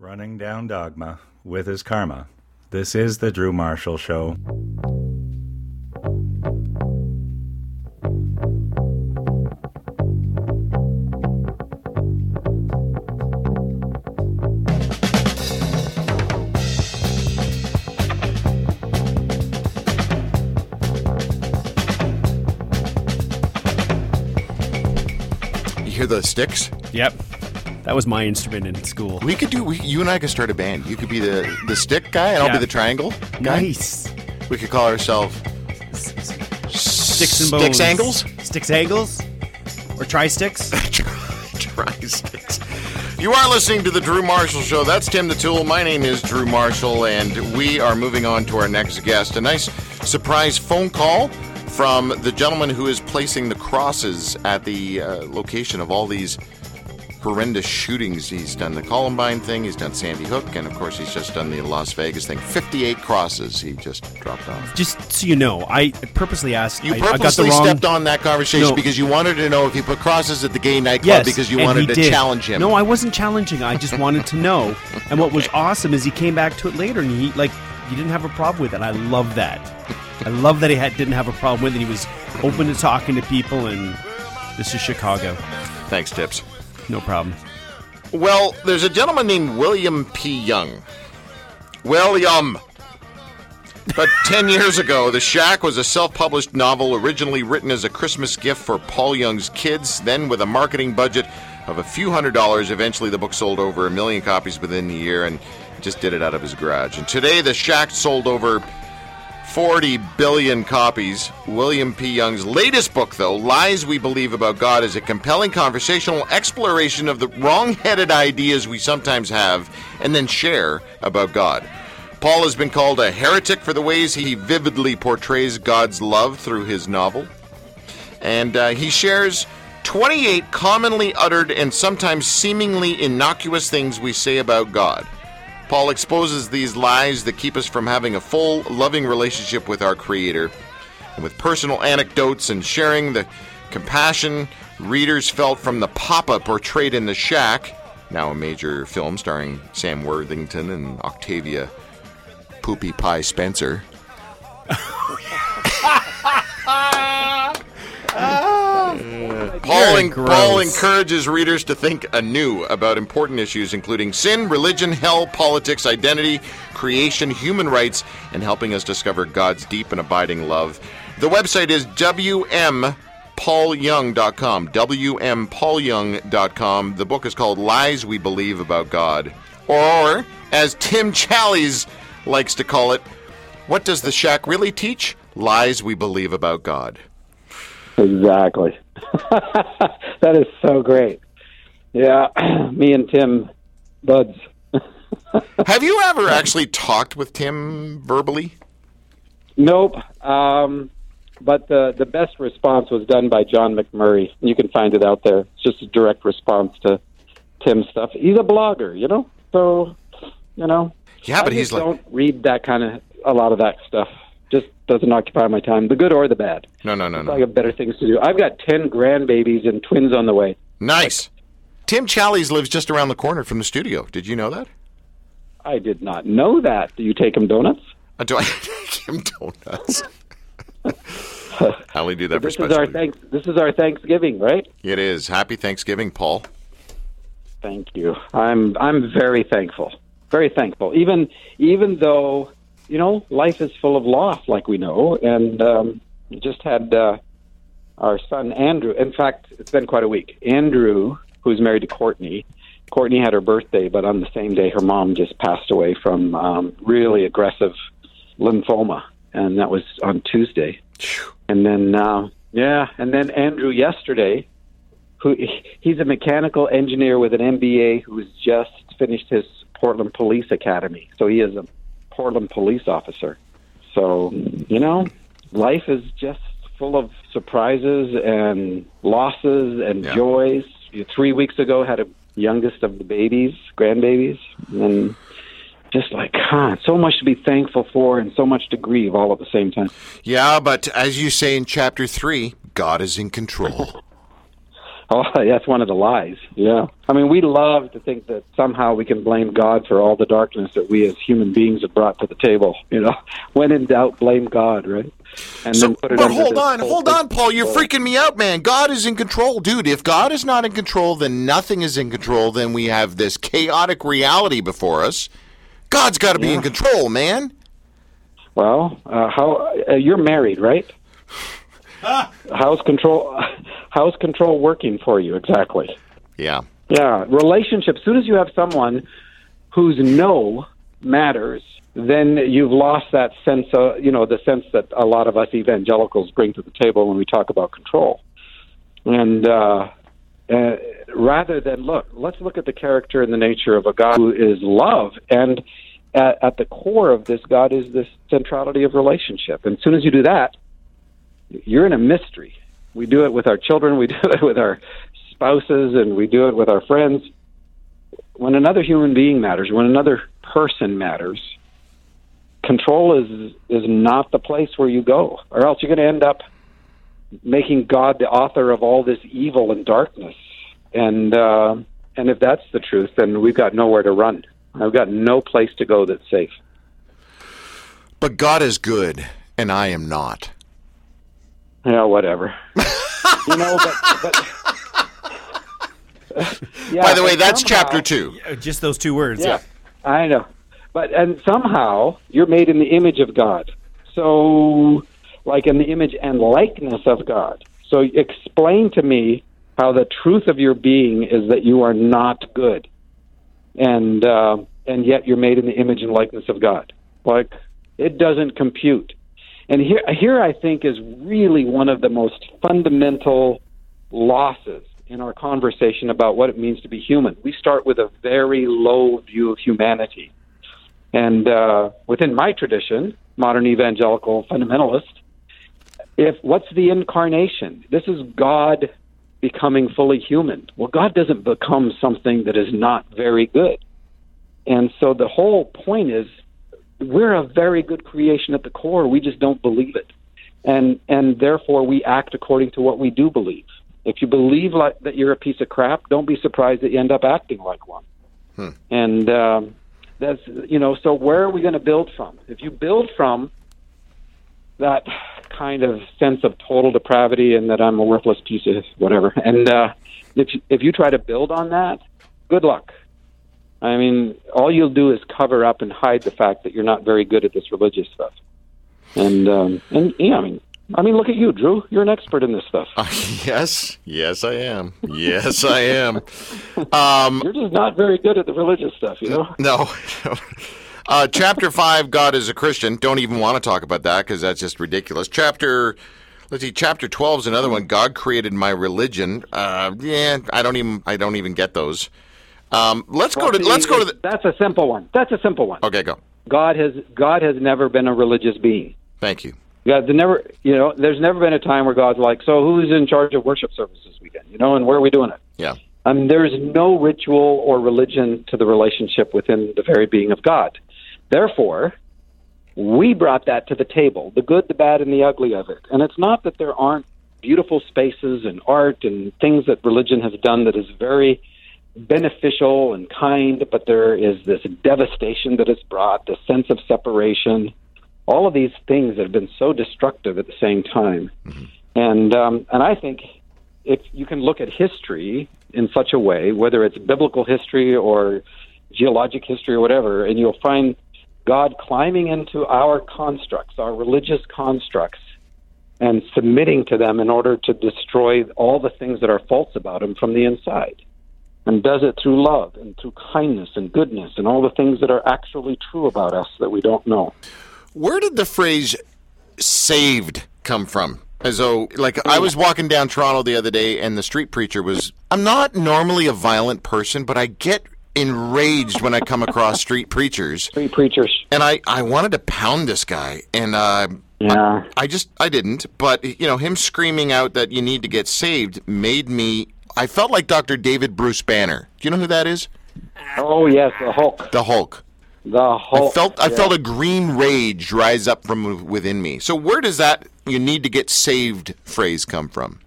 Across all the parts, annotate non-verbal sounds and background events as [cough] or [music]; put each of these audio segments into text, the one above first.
Running down dogma with his karma. This is the Drew Marshall Show. You hear the sticks? Yep. That was my instrument in school. We could do. We, you and I could start a band. You could be the the stick guy, and I'll Yeah. be the triangle guy. Nice. We could call ourselves Sticks and bones. Sticks angles. Sticks angles? Or tri sticks? [laughs] Try sticks. You are listening to the Drew Marshall Show. That's Tim the Tool. My name is Drew Marshall, and we are moving on to our next guest. A nice surprise phone call from the gentleman who is placing the crosses at the uh, location of all these horrendous shootings. He's done the Columbine thing, he's done Sandy Hook, and of course, he's just done the Las Vegas thing. 58 crosses he just dropped off. Just so you know, I purposely asked. You I, I got the purposely wrong. stepped on that conversation No. because you wanted to know if he put crosses at the gay nightclub Yes, because you wanted to did. challenge him. No, I wasn't challenging. I just wanted to know. [laughs] And what was awesome is he came back to it later, and he like he didn't have a problem with it. I love that. I love that he had, didn't have a problem with it. He was open to talking to people, and this is Chicago. Thanks, Tips. No problem. Well, there's a gentleman named William P. Young. William! But [laughs] 10 years ago, The Shack was a self published novel originally written as a Christmas gift for Paul Young's kids. Then, with a marketing budget of a few hundred dollars, eventually the book sold over a million copies within the year and just did it out of his garage. And today, The Shack sold over 40 billion copies. William P. Young's latest book, though, Lies We Believe About God, is a compelling conversational exploration of the wrong headed ideas we sometimes have and then share about God. Paul has been called a heretic for the ways he vividly portrays God's love through his novel. And uh, he shares 28 commonly uttered and sometimes seemingly innocuous things we say about God. Paul exposes these lies that keep us from having a full, loving relationship with our Creator. And with personal anecdotes and sharing the compassion readers felt from the Papa portrayed in The Shack, now a major film starring Sam Worthington and Octavia Poopy Pie Spencer. [laughs] Paul, en- Paul encourages readers to think anew about important issues including sin, religion, hell, politics, identity, creation, human rights, and helping us discover God's deep and abiding love. The website is wmpaulyoung.com. wmpaulyoung.com. The book is called Lies We Believe About God. Or, as Tim Challies likes to call it, what does the shack really teach? Lies we believe about God. Exactly. [laughs] that is so great. Yeah, [clears throat] me and Tim buds. [laughs] Have you ever actually talked with Tim verbally? Nope. Um, but the the best response was done by John McMurray. You can find it out there. It's just a direct response to Tim's stuff. He's a blogger, you know. So, you know. Yeah, but I he's like, don't read that kind of a lot of that stuff. Just doesn't occupy my time, the good or the bad. no, no, no, no. I have better things to do. I've got ten grandbabies and twins on the way. Nice. Tim Challies lives just around the corner from the studio. Did you know that? I did not know that. Do you take him donuts? Uh, do I [laughs] take him donuts? [laughs] I only do that for This is our thanks. This is our Thanksgiving, right? It is. Happy Thanksgiving, Paul. Thank you. I'm I'm very thankful. Very thankful. Even even though you know life is full of loss, like we know, and um, we just had uh, our son Andrew. In fact, it's been quite a week. Andrew, who's married to Courtney. Courtney had her birthday, but on the same day, her mom just passed away from um, really aggressive lymphoma, and that was on Tuesday. And then, uh, yeah, and then Andrew yesterday, who he's a mechanical engineer with an MBA who's just finished his Portland Police Academy. So he is a Portland police officer. So, you know, life is just full of surprises and losses and Yeah. joys. Three weeks ago, had a youngest of the babies, grandbabies, and just like, huh, so much to be thankful for and so much to grieve all at the same time. Yeah, but as you say in chapter three, God is in control. [laughs] [laughs] Oh, that's one of the lies. Yeah. I mean, we love to think that somehow we can blame God for all the darkness that we as human beings have brought to the table. You know, [laughs] when in doubt, blame God, right? And So, then put it but hold on, hold on, Paul. You're freaking me out, man. God is in control, dude. If God is not in control, then nothing is in control. Then we have this chaotic reality before us. God's got to be in control, man. Well, uh, how uh, you're married, right? [sighs] [laughs] [laughs] how's control? How's control working for you exactly? Yeah. Yeah, relationship. As soon as you have someone whose no matters, then you've lost that sense of you know the sense that a lot of us evangelicals bring to the table when we talk about control. And uh, uh, rather than look, let's look at the character and the nature of a God who is love, and at, at the core of this God is this centrality of relationship. And as soon as you do that, you're in a mystery. We do it with our children, we [laughs] do it with our spouses, and we do it with our friends. When another human being matters, when another person matters, control is is not the place where you go, or else you're going to end up making God the author of all this evil and darkness. And uh, and if that's the truth, then we've got nowhere to run. I've got no place to go that's safe. But God is good, and I am not. Yeah, whatever. you know, but, but [laughs] yeah, By the way, that's somehow- chapter two. Just those two words. Yeah, I know. But and somehow you're made in the image of God. So, like in the image and likeness of God. So, explain to me how the truth of your being is that you are not good, and uh, and yet you're made in the image and likeness of God. Like it doesn't compute. And here, here I think is really one of the most fundamental losses in our conversation about what it means to be human. We start with a very low view of humanity. And uh, within my tradition, modern evangelical fundamentalist, if what's the incarnation? This is God becoming fully human. Well, God doesn't become something that is not very good. And so the whole point is we're a very good creation at the core. We just don't believe it. And and therefore we act according to what we do believe. If you believe like that you're a piece of crap, don't be surprised that you end up acting like one. And um, that's you know. So where are we going to build from? If you build from that kind of sense of total depravity and that I'm a worthless piece of whatever, and uh, if you, if you try to build on that, good luck. I mean, all you'll do is cover up and hide the fact that you're not very good at this religious stuff. And um, and yeah, I mean, I mean, look at you, Drew. You're an expert in this stuff. [laughs] yes, yes, I am. Yes, I am. Um, You're just not very good at the religious stuff, you know. [laughs] no. [laughs] Uh, chapter five, God is a Christian. Don't even want to talk about that because that's just ridiculous. Chapter, let's see, chapter twelve is another one. God created my religion. Uh, yeah, I don't even, I don't even get those. Um, let's go to, See, let's go to the. That's a simple one. That's a simple one. Okay, go. God has God has never been a religious being. Thank you. God, never, you know, there's never been a time where God's like, so who's in charge of worship services this weekend? You know, and where are we doing it? Yeah. I mean, there is no ritual or religion to the relationship within the very being of God. Therefore, we brought that to the table the good, the bad, and the ugly of it. And it's not that there aren't beautiful spaces and art and things that religion has done that is very beneficial and kind, but there is this devastation that it's brought, the sense of separation, all of these things that have been so destructive at the same time. And um, and I think if you can look at history in such a way, whether it's biblical history or geologic history or whatever, and you'll find God climbing into our constructs, our religious constructs, and submitting to them in order to destroy all the things that are false about him from the inside. And does it through love and through kindness and goodness and all the things that are actually true about us that we don't know. Where did the phrase saved come from? As though, like, I was walking down Toronto the other day and the street preacher was. I'm not normally a violent person, but I get enraged when I come across [laughs] street preachers. Three preachers. And I, I wanted to pound this guy. And uh, Yeah. I just, I didn't. But, you know, him screaming out that you need to get saved made me. I felt like Dr. David Bruce Banner. Do you know who that is? Oh yes, the Hulk. The Hulk. The I Hulk. felt I yeah. felt a green rage rise up from within me. So where does that "you need to get saved" phrase come from?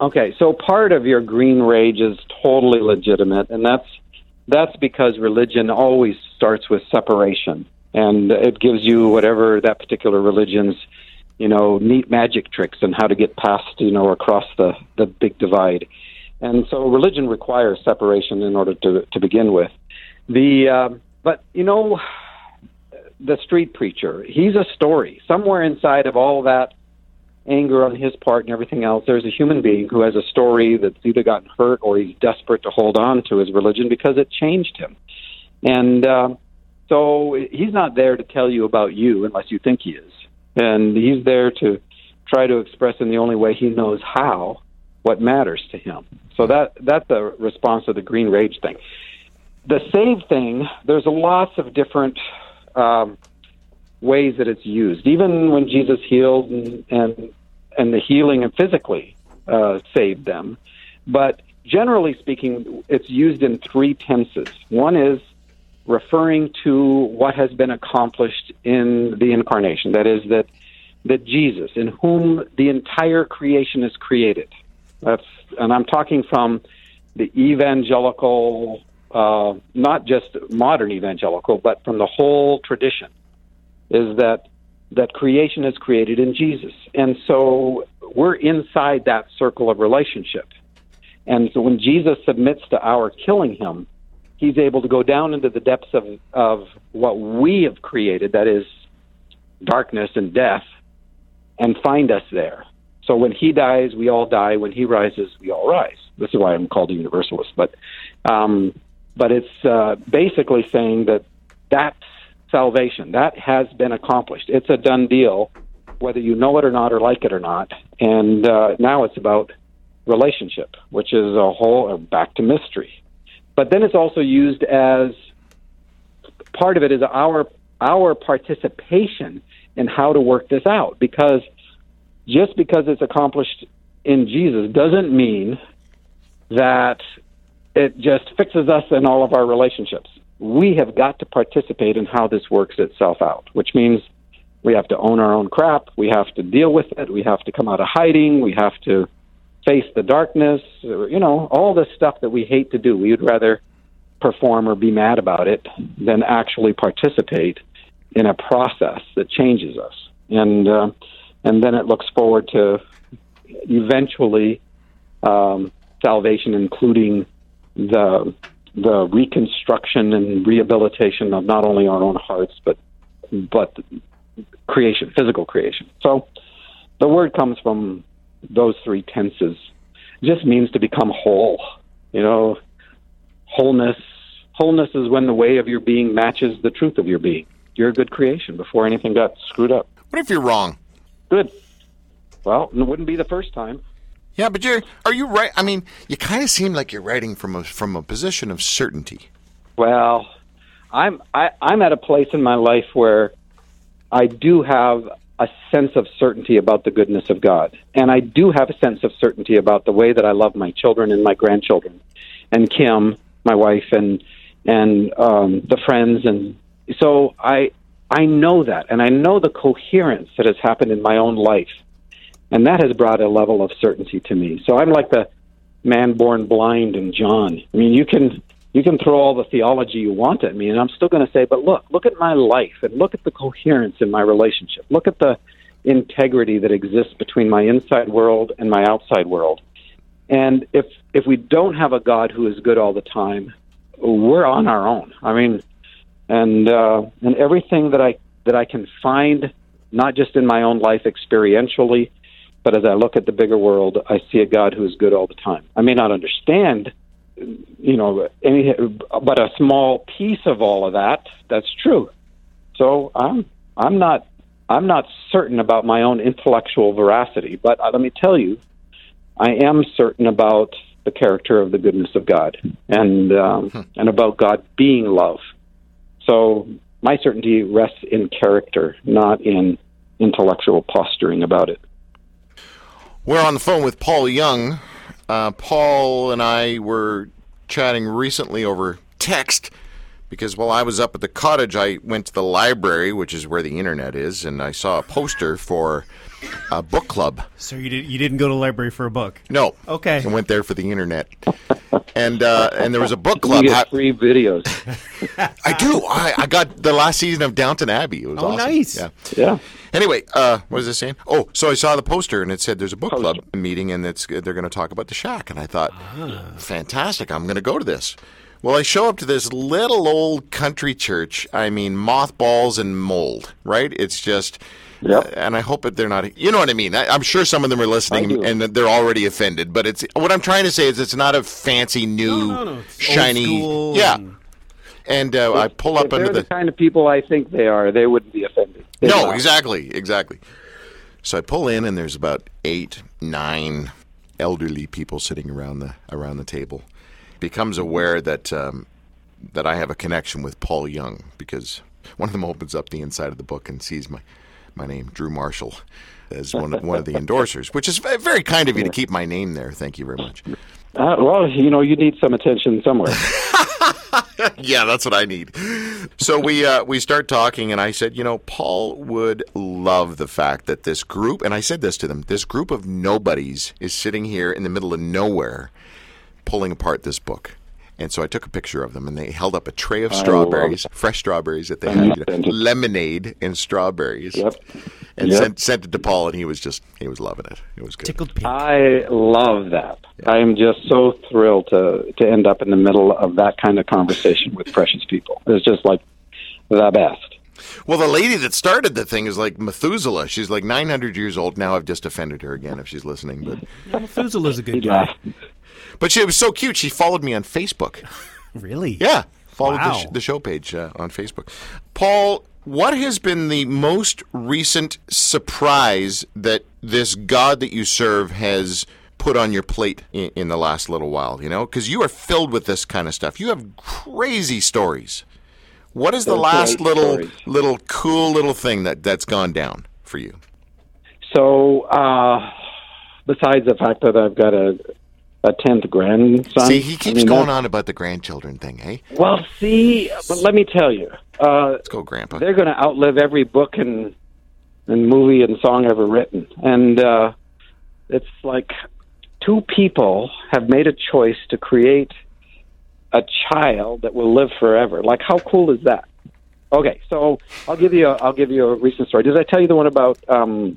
Okay, so part of your green rage is totally legitimate, and that's that's because religion always starts with separation, and it gives you whatever that particular religion's, you know, neat magic tricks and how to get past, you know, across the the big divide. And so religion requires separation in order to to begin with. The uh, but you know, the street preacher, he's a story somewhere inside of all that anger on his part and everything else, there's a human being who has a story that's either gotten hurt or he's desperate to hold on to his religion because it changed him. And uh, so he's not there to tell you about you unless you think he is. And he's there to try to express in the only way he knows how what matters to him. So that that's the response to the green rage thing. The save thing, there's lots of different um, ways that it's used. Even when Jesus healed and and, and the healing and physically uh, saved them, but generally speaking, it's used in three tenses. One is referring to what has been accomplished in the incarnation. That is that that Jesus, in whom the entire creation is created. That's and I'm talking from the evangelical, uh, not just modern evangelical, but from the whole tradition is that that creation is created in Jesus. And so we're inside that circle of relationship. And so when Jesus submits to our killing him, he's able to go down into the depths of, of what we have created, that is darkness and death, and find us there. So when he dies, we all die. When he rises, we all rise. This is why I'm called a universalist. But, um, but it's uh, basically saying that that's salvation. That has been accomplished. It's a done deal, whether you know it or not, or like it or not. And uh, now it's about relationship, which is a whole uh, back to mystery. But then it's also used as part of it is our our participation in how to work this out. Because just because it's accomplished in Jesus doesn't mean that it just fixes us in all of our relationships we have got to participate in how this works itself out, which means we have to own our own crap, we have to deal with it, we have to come out of hiding, we have to face the darkness, you know, all this stuff that we hate to do. We would rather perform or be mad about it than actually participate in a process that changes us. And uh, and then it looks forward to eventually um, salvation, including the the reconstruction and rehabilitation of not only our own hearts but but creation, physical creation. So the word comes from those three tenses. It just means to become whole. You know, wholeness. Wholeness is when the way of your being matches the truth of your being. You're a good creation before anything got screwed up. What if you're wrong? Good. Well, it wouldn't be the first time. Yeah, but you're are you right? I mean, you kind of seem like you're writing from a from a position of certainty. Well, I'm I, I'm at a place in my life where I do have a sense of certainty about the goodness of God, and I do have a sense of certainty about the way that I love my children and my grandchildren, and Kim, my wife, and and um, the friends, and so I I know that, and I know the coherence that has happened in my own life and that has brought a level of certainty to me. So I'm like the man born blind in John. I mean, you can you can throw all the theology you want at me, and I'm still going to say, but look, look at my life, and look at the coherence in my relationship. Look at the integrity that exists between my inside world and my outside world. And if if we don't have a God who is good all the time, we're on our own. I mean, and uh, and everything that I that I can find, not just in my own life experientially, but as I look at the bigger world, I see a God who is good all the time. I may not understand, you know, any, but a small piece of all of that. That's true. So I'm I'm not I'm not certain about my own intellectual veracity, but uh, let me tell you, I am certain about the character of the goodness of God and um, hmm. and about God being love. So my certainty rests in character, not in intellectual posturing about it. We're on the phone with Paul Young. Uh, Paul and I were chatting recently over text because while I was up at the cottage, I went to the library, which is where the internet is, and I saw a poster for a book club. So you did you didn't go to the library for a book? No, Okay. I went there for the internet, and uh, and there was a book You club. get Ha- free videos. [laughs] I do. I, I got the last season of Downton Abbey. It was Oh, awesome. nice. Yeah. yeah. Anyway, uh, what was I saying? Oh, so I saw the poster and it said there's a book Poster. club meeting and it's they're going to talk about the shack, and I thought, fantastic, I'm going to go to this. Well, I show up to this little old country church. I mean, mothballs and mold, right? It's just. Yep. And I hope that they're not. You know what I mean? I, I'm sure some of them are listening and they're already offended. But it's what I'm trying to say is it's not a fancy new No, no, no. Shiny. yeah. and- And uh, I pull up they're under the the kind of people I think they are, they wouldn't be offended. They'd no, laugh. exactly, exactly. So I pull in, and there's about eight, nine elderly people sitting around the around the table. Becomes aware that um, that I have a connection with Paul Young because one of them opens up the inside of the book and sees my my name, Drew Marshall, as one of, one of the endorsers, which is very kind of you to keep my name there. Thank you very much. Uh, well, you know, you need some attention somewhere. [laughs] yeah, that's what I need. So we uh, we start talking, and I said, you know, Paul would love the fact that this group, and I said this to them, this group of nobodies is sitting here in the middle of nowhere, pulling apart this book. And so I took a picture of them, and they held up a tray of oh, strawberries, fresh strawberries that they had, you know, lemonade and strawberries, Yep. and Yep. sent sent it to Paul, and he was just he was loving it. It was good. Tickled pink. I love that. I am just so thrilled to to end up in the middle of that kind of conversation with precious people. It's just like the best. Well, the lady that started the thing is like Methuselah. She's like 900 years old now. I've just offended her again if she's listening, but. Methuselah's a good He'd guy. Laugh. But she was so cute. She followed me on Facebook. [laughs] Really? Yeah, followed the, sh- the show page uh, on Facebook. Paul, what has been the most recent surprise that this God that you serve has put on your plate in, in the last little while? You know, because you are filled with this kind of stuff. You have crazy stories. What is the They're last great little stories. little cool little thing that that's gone down for you? So, uh, besides the fact that I've got a a tenth grandson, See, he I keeps mean, going on about the grandchildren thing. eh? Well, see, but let me tell you, uh, let's go, Grandpa. they're going to outlive every book and and movie and song ever written, and uh, it's like two people have made a choice to create a child that will live forever. Like, how cool is that? Okay, so I'll give you a, I'll give you a recent story. Did I tell you the one about um,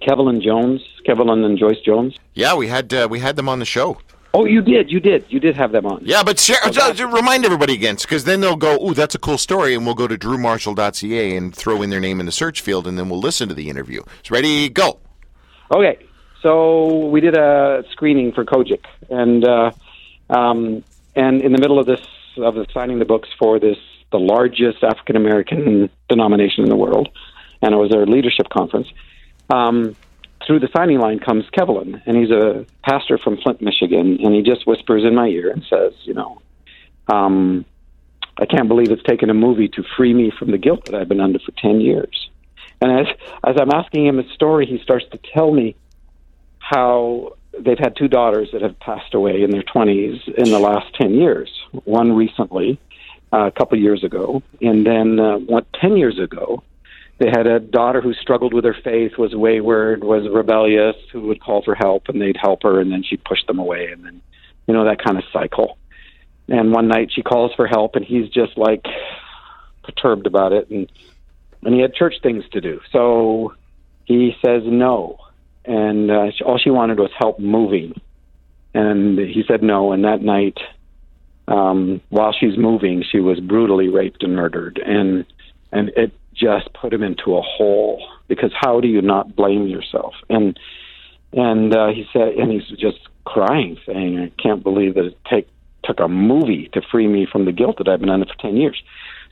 Kevin Jones, Kevin and Joyce Jones? Yeah, we had uh, we had them on the show. Oh, you did, you did, you did have them on. Yeah, but share, just remind everybody again, because then they'll go, "Ooh, that's a cool story," and we'll go to drewmarshall.ca and throw in their name in the search field, and then we'll listen to the interview. So ready, go. Okay, so we did a screening for COGIC, and uh, um, and in the middle of this of signing the books for this the largest African American denomination in the world, and it was our leadership conference. Um, through the signing line comes Kevlin, and he's a pastor from Flint, Michigan, and he just whispers in my ear and says, you know, um, I can't believe it's taken a movie to free me from the guilt that I've been under for ten years. And as as I'm asking him his story, he starts to tell me how they've had two daughters that have passed away in their 20s in the last 10 years. One recently, uh, a couple years ago, and then uh, what 10 years ago, they had a daughter who struggled with her faith, was wayward, was rebellious, who would call for help, and they'd help her, and then she'd push them away, and then, you know, that kind of cycle. And one night she calls for help, and he's just like perturbed about it, and and he had church things to do, so he says no and uh, all she wanted was help moving. And he said no. And that night, um, while she's moving, she was brutally raped and murdered. And and it just put him into a hole because how do you not blame yourself? And and uh, he said, and he's just crying, saying, "I can't believe that it take took a movie to free me from the guilt that I've been under for ten years."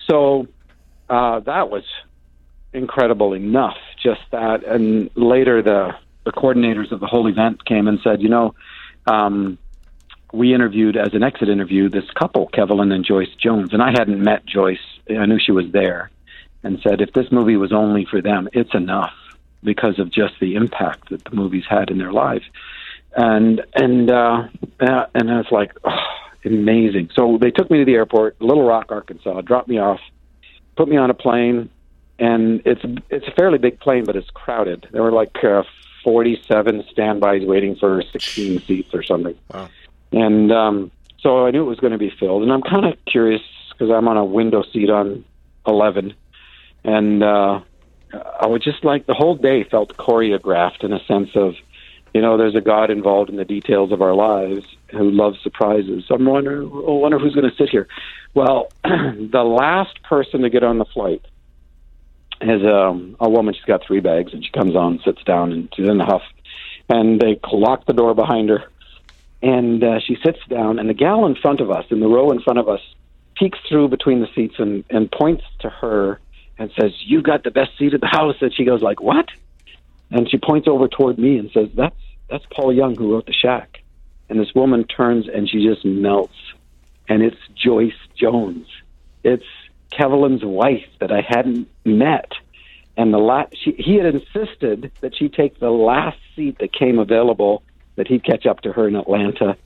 So uh, that was incredible enough. Just that, and later the the coordinators of the whole event came and said, you know, um, we interviewed as an exit interview this couple, Kevin and Joyce Jones, and I hadn't met Joyce. I knew she was there, and said if this movie was only for them, it's enough because of just the impact that the movies had in their lives. And and uh, and I was like, oh, amazing. So they took me to the airport, Little Rock, Arkansas, dropped me off, put me on a plane, and it's it's a fairly big plane, but it's crowded. There were like uh, 47 standbys waiting for 16 seats or something. Wow. And um, so I knew it was going to be filled, and I'm kind of curious because I'm on a window seat on 11, and uh, I was just like the whole day felt choreographed in a sense of, you know, there's a God involved in the details of our lives who loves surprises. So I'm wondering, I wonder who's going to sit here. Well, [clears throat] the last person to get on the flight is um, a woman. She's got three bags, and she comes on, sits down, and she's in a huff. And they lock the door behind her, and uh, she sits down. And the gal in front of us, in the row in front of us, peeks through between the seats and, and points to her and says, "You've got the best seat at the house." And she goes like, "What?" And she points over toward me and says, "That's that's Paul Young who wrote The Shack." And this woman turns and she just melts, and it's Joyce Jones. It's Kevlin's wife that I hadn't met. And the la- she, he had insisted that she take the last seat that came available, that he'd catch up to her in Atlanta.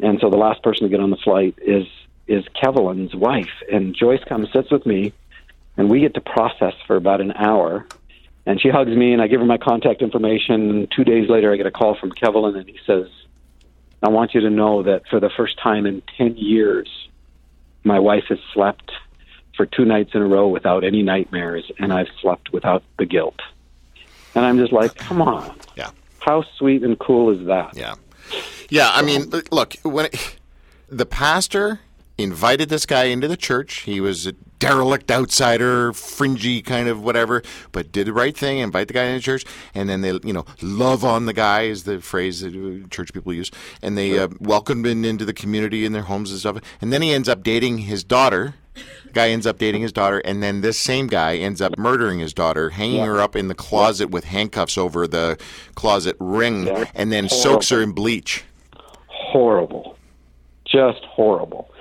And so the last person to get on the flight is is Kevlin's wife. And Joyce comes, sits with me, and we get to process for about an hour. And she hugs me, and I give her my contact information. And two days later, I get a call from Kevlin, and he says, I want you to know that for the first time in 10 years, my wife has slept for two nights in a row without any nightmares, and I've slept without the guilt. And I'm just like, come on. Yeah. How sweet and cool is that? Yeah. Yeah, I mean, look, when it, the pastor invited this guy into the church, he was a derelict outsider, fringy kind of whatever, but did the right thing, invite the guy into church, and then they, you know, love on the guy is the phrase that uh, church people use, and they uh, welcomed him into the community in their homes and stuff. And then he ends up dating his daughter. The guy ends up dating his daughter, and then this same guy ends up murdering his daughter, hanging her up in the closet with handcuffs over the closet ring, Yeah. and then soaks her in bleach. horrible, just horrible.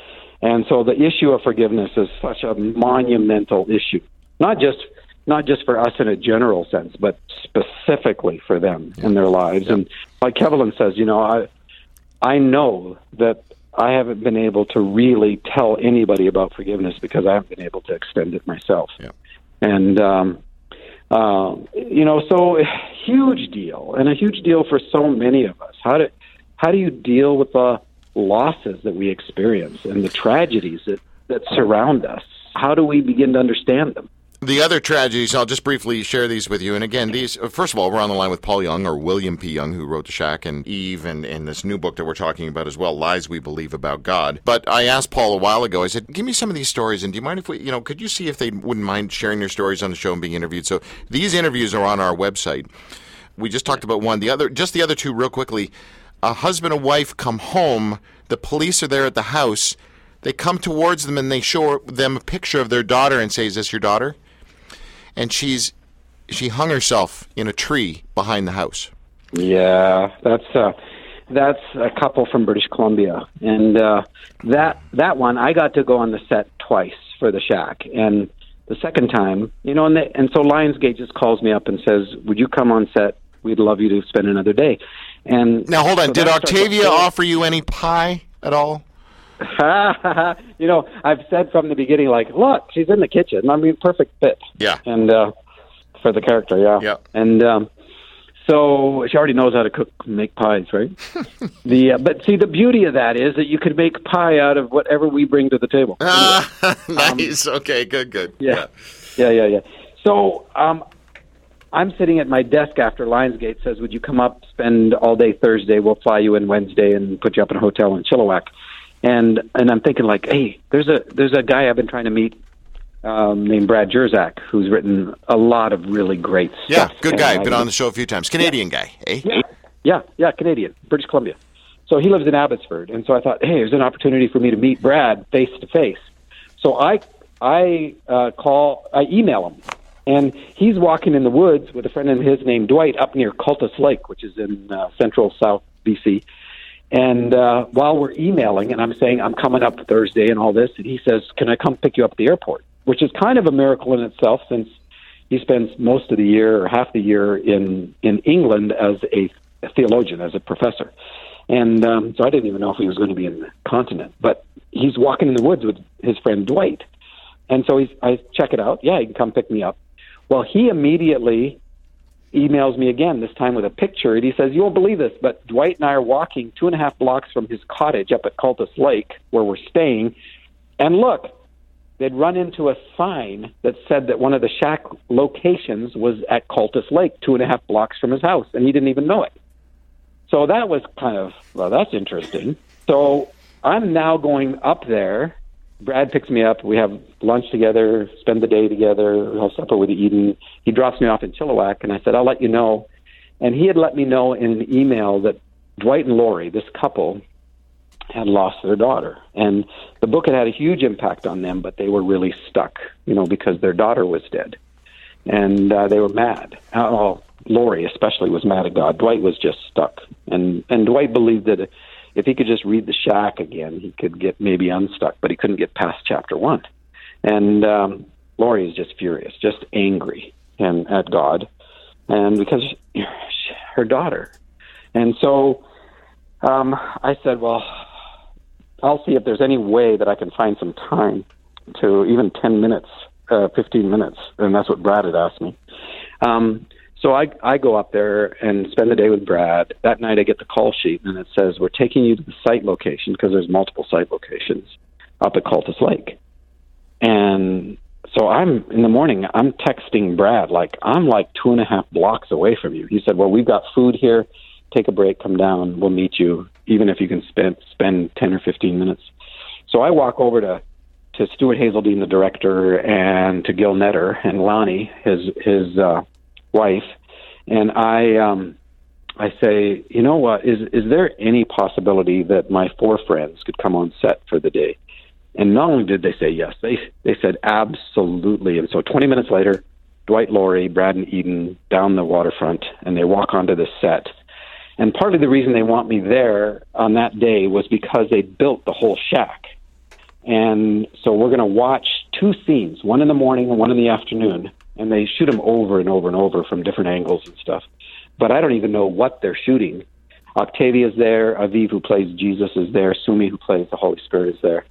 And so the issue of forgiveness is such a monumental issue, not just not just for us in a general sense, but specifically for them in their lives. And like Kevlin says, you know, I I know that I haven't been able to really tell anybody about forgiveness because I haven't been able to extend it myself. Yeah. And um, uh, you know, so [sighs] huge deal, and a huge deal for so many of us. How do how do you deal with the losses that we experience and the tragedies that, that surround us? How do we begin to understand them? The other tragedies, I'll just briefly share these with you. And again, these, uh, first of all, we're on the line with Paul Young or William P. Young, who wrote The Shack and Eve and, and this new book that we're talking about as well, Lies We Believe About God. But I asked Paul a while ago, I said, give me some of these stories. And do you mind if we, you know, could you see if they wouldn't mind sharing their stories on the show and being interviewed? So these interviews are on our website. We just talked about one. The other, just the other two, real quickly. A husband and wife come home. The police are there at the house. They come towards them and they show them a picture of their daughter and say, "Is this your daughter?" And she's she hung herself in a tree behind the house. Yeah, that's uh, that's a couple from British Columbia, and uh, that that one I got to go on the set twice for the Shack, and the second time, you know, and they, and so Lionsgate just calls me up and says, "Would you come on set? We'd love you to spend another day." And Now hold on. so Did Octavia offer you any pie at all? [laughs] you know, I've said from the beginning, like, look, she's in the kitchen. I mean, perfect fit. Yeah. And uh, for the character, yeah. Yeah. And um, so she already knows how to cook, make pies, right? [laughs] the uh, but see, the beauty of that is that you can make pie out of whatever we bring to the table. Ah, [laughs] nice. okay. Good. Good. Yeah. Yeah, yeah, yeah. So um, I'm sitting at my desk after Lionsgate says, "Would you come up, spend all day Thursday? We'll fly you in Wednesday and put you up in a hotel in Chilliwack." And and I'm thinking like, "Hey, there's a there's a guy I've been trying to meet um, named Brad Jersak who's written a lot of really great stuff. Yeah. stuff." Good And guy. I- Been on the show a few times. Canadian guy. Eh? yeah, yeah, yeah, Canadian, British Columbia. So he lives in Abbotsford, and so I thought, hey, there's an opportunity for me to meet Brad face to face. So I I uh, call, I email him, and he's walking in the woods with a friend of his named Dwight up near Cultus Lake, which is in uh, central South BC. And uh, while we're emailing, and I'm saying I'm coming up Thursday and all this, and he says, "Can I come pick you up at the airport?" Which is kind of a miracle in itself, since he spends most of the year or half the year in in England as a, theologian, as a professor. And um, so I didn't even know if he was going to be in the continent. But he's walking in the woods with his friend Dwight. And so he's, I check it out. Yeah, he can come pick me up. Well, he immediately emails me again, this time with a picture, and he says, You won't believe this, but Dwight and I are walking two and a half blocks from his cottage up at Cultus Lake, where we're staying. And look, they'd run into a sign that said that one of the shack locations was at Cultus Lake, two and a half blocks from his house, and he didn't even know it. So that was kind of, well, that's interesting. So I'm now going up there. Brad picks me up. We have lunch together, spend the day together, have supper with Eden. He drops me off in Chilliwack, and I said, I'll let you know. And he had let me know in an email that Dwight and Lori, this couple, had lost their daughter. And the book had had a huge impact on them, but they were really stuck, you know, because their daughter was dead. And uh, they were mad. Oh, Lori especially was mad at God. Dwight was just stuck. And and Dwight believed that if he could just read the shack again, he could get maybe unstuck, but he couldn't get past chapter one. And um, Lori is just furious, just angry and at God, and because she, [sighs] her daughter. And so um, I said, well, I'll see if there's any way that I can find some time to even 10 minutes, uh, 15 minutes. And that's what Brad had asked me. Um, so I, I go up there and spend the day with Brad. That night I get the call sheet and it says, We're taking you to the site location because there's multiple site locations up at Cultus Lake. And so I'm in the morning, I'm texting Brad, like, I'm like two and a half blocks away from you. He said, Well, we've got food here. Take a break, come down. We'll meet you, even if you can spend, spend 10 or 15 minutes. So I walk over to to Stuart Hazeldine, the director, and to Gil Netter and Lonnie, his his uh, wife, and I um, I say, you know what? Is is there any possibility that my four friends could come on set for the day? And not only did they say yes, they they said absolutely. And so 20 minutes later, Dwight Laurie, Brad and Eden down the waterfront, and they walk onto the set. And part of the reason they want me there on that day was because they built the whole shack. And so we're going to watch two scenes, one in the morning and one in the afternoon and they shoot them over and over and over from different angles and stuff. But I don't even know what they're shooting. Octavia's there, Aviv, who plays Jesus, is there, Sumi, who plays the Holy Spirit, is there.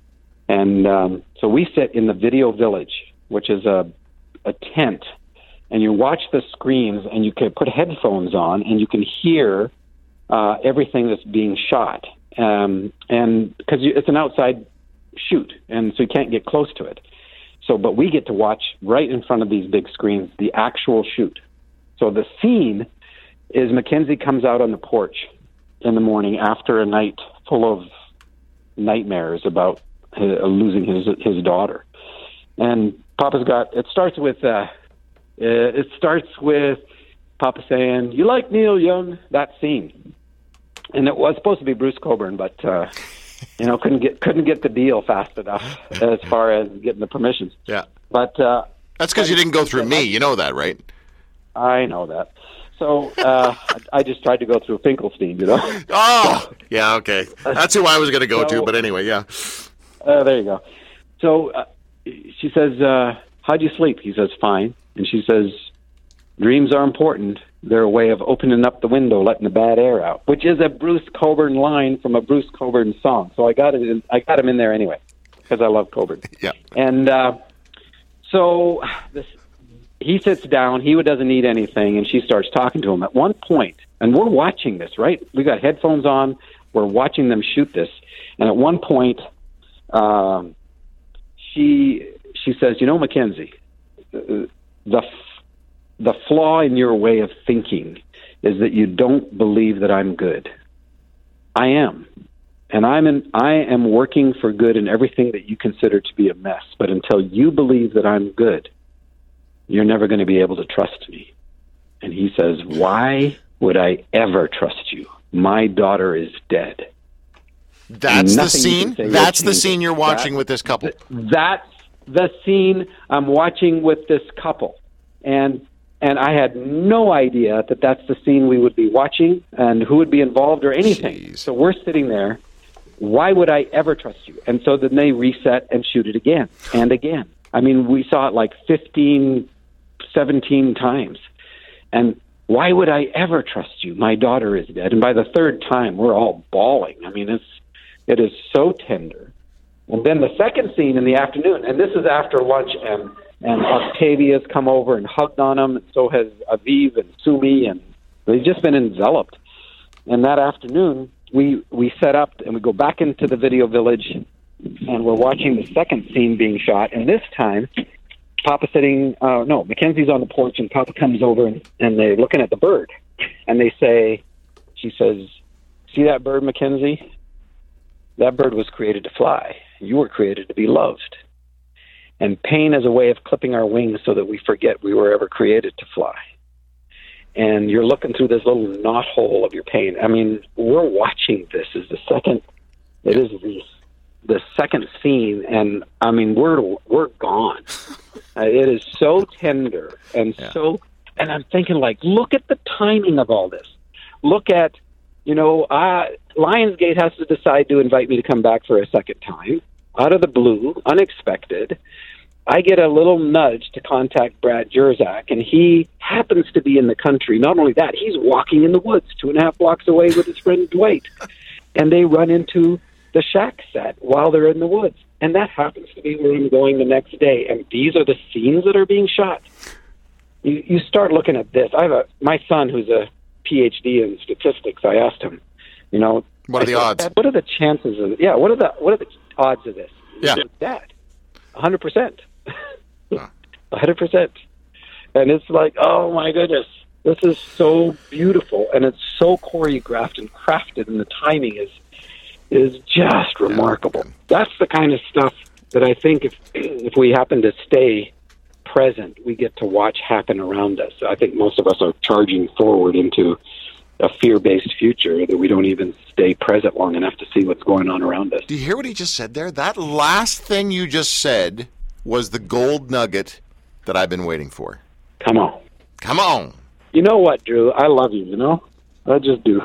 And um, so we sit in the video village, which is a, a tent, and you watch the screens, and you can put headphones on, and you can hear uh, everything that's being shot. Um, and because it's an outside shoot, and so you can't get close to it. So, but we get to watch right in front of these big screens the actual shoot. So the scene is Mackenzie comes out on the porch in the morning after a night full of nightmares about his, uh, losing his his daughter, and Papa's got. It starts with. Uh, it starts with Papa saying, "You like Neil Young?" That scene, and it was supposed to be Bruce Cockburn, but uh, you know, couldn't get couldn't get the deal fast enough as far as getting the permissions. Yeah, but uh, that's because you didn't go through me. You know that, right? I know that. So uh, I just tried to go through Finkelstein, you know. [laughs] Oh, yeah, okay. That's who I was going to go so, to, but anyway, yeah. Uh, there you go. So uh, she says, uh, "How'd you sleep?" He says, "Fine." And she says, "Dreams are important their way of opening up the window, letting the bad air out, which is a Bruce Cockburn line from a Bruce Cockburn song. So I got it. In, I got him in there anyway because I love Cockburn. [laughs] Yeah. And uh, so this, he sits down. He doesn't need anything, and she starts talking to him. At one point, and we're watching this, right? We got headphones on. We're watching them shoot this, and at one point, um, she she says, "You know, Mackenzie, the the flaw in your way of thinking is that you don't believe that I'm good. I am. And I'm in, I am working for good in everything that you consider to be a mess. But until you believe that I'm good, you're never going to be able to trust me. And he says, Why would I ever trust you? My daughter is dead. That's the scene. That's the scene you're watching that, with this couple. That's the scene I'm watching with this couple. And and I had no idea that that's the scene we would be watching and who would be involved or anything. Jeez. So we're sitting there. Why would I ever trust you? And so then they reset and shoot it again and again. I mean, we saw it like 15, 17 times. And why would I ever trust you? My daughter is dead. And by the third time, we're all bawling. I mean, it's it is so tender. And then the second scene in the afternoon, and this is after lunch, and and Octavia's come over and hugged on him, and so has Aviv and Sumi, and they've just been enveloped. And that afternoon, we we set up and we go back into the video village, and we're watching the second scene being shot. And this time, Papa sitting, uh, no, Mackenzie's on the porch, and Papa comes over and, and they're looking at the bird, and they say, she says, "See that bird, Mackenzie? That bird was created to fly. You were created to be loved." And pain is a way of clipping our wings so that we forget we were ever created to fly. And you're looking through this little knot hole of your pain. I mean, we're watching this as the second. It is the the second scene, and I mean, we're we're gone. [laughs] Uh, it is so tender and Yeah. so. And I'm thinking, like, look at the timing of all this. Look at, you know, uh, Lionsgate has to decide to invite me to come back for a second time, out of the blue, unexpected. I get a little nudge to contact Brad Jersak, and he happens to be in the country. Not only that, he's walking in the woods two and a half blocks away with his friend Dwight, and they run into the shack set while they're in the woods. And that happens to be where I'm going the next day. And these are the scenes that are being shot. You, you start looking at this. I have a my son who's a PhD in statistics. I asked him, you know, What are I the said, odds? What are the chances of yeah? What are the what are the odds of this? Yeah. That. Dad, hundred percent, Huh. [laughs] hundred percent. And it's like, oh my goodness, this is so beautiful, and it's so choreographed and crafted, and the timing is is just remarkable. That's the kind of stuff that I think if [clears throat] if we happen to stay present, we get to watch happen around us. I think most of us are charging forward into a fear-based future that we don't even stay present long enough to see what's going on around us. Do you hear what he just said there? That last thing you just said was the gold nugget that I've been waiting for. Come on. Come on. You know what, Drew? I love you, you know? I just do.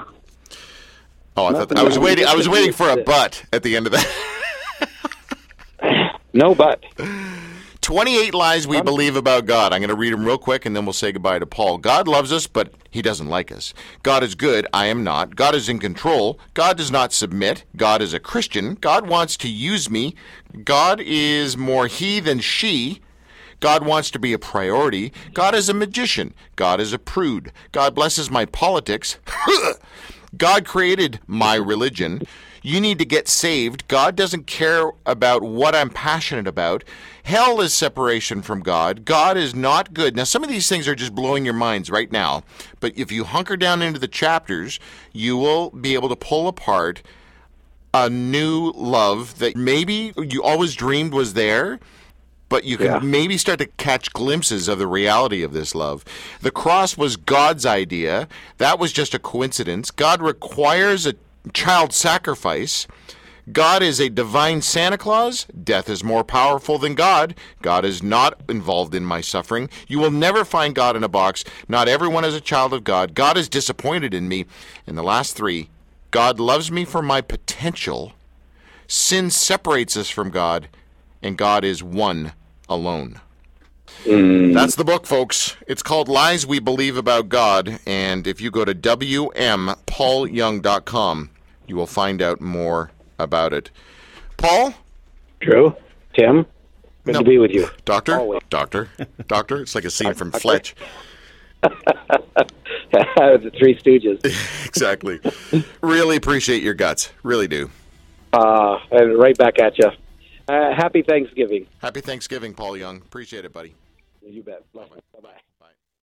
Oh, I thought Nothing I was waiting. I was waiting for a butt at the end of that. [laughs] No but. [laughs] 28 lies we believe about God. I'm going to read them real quick and then we'll say goodbye to Paul. God loves us, but he doesn't like us. God is good. I am not. God is in control. God does not submit. God is a Christian. God wants to use me. God is more he than she. God wants to be a priority. God is a magician. God is a prude. God blesses my politics. [laughs] God created my religion. You need to get saved. God doesn't care about what I'm passionate about. Hell is separation from God. God is not good. Now, some of these things are just blowing your minds right now, but if you hunker down into the chapters, you will be able to pull apart a new love that maybe you always dreamed was there, but you can Yeah. maybe start to catch glimpses of the reality of this love. The cross was God's idea. That was just a coincidence. God requires a child sacrifice. God is a divine Santa Claus. Death is more powerful than God. God is not involved in my suffering. You will never find God in a box. Not everyone is a child of God. God is disappointed in me. And the last three God loves me for my potential. Sin separates us from God, and God is one alone. Mm. That's the book, folks. It's called Lies We Believe About God. And if you go to WMPaulYoung.com, you will find out more about it. Paul? Drew? Tim? Good No. to be with you. Doctor? Always. Doctor? [laughs] Doctor? It's like a scene from Fletch. [laughs] the Three Stooges. [laughs] Exactly. really appreciate your guts. Really do. Uh, and right back at you. Uh, happy Thanksgiving. Happy Thanksgiving, Paul Young. Appreciate it, buddy. You bet.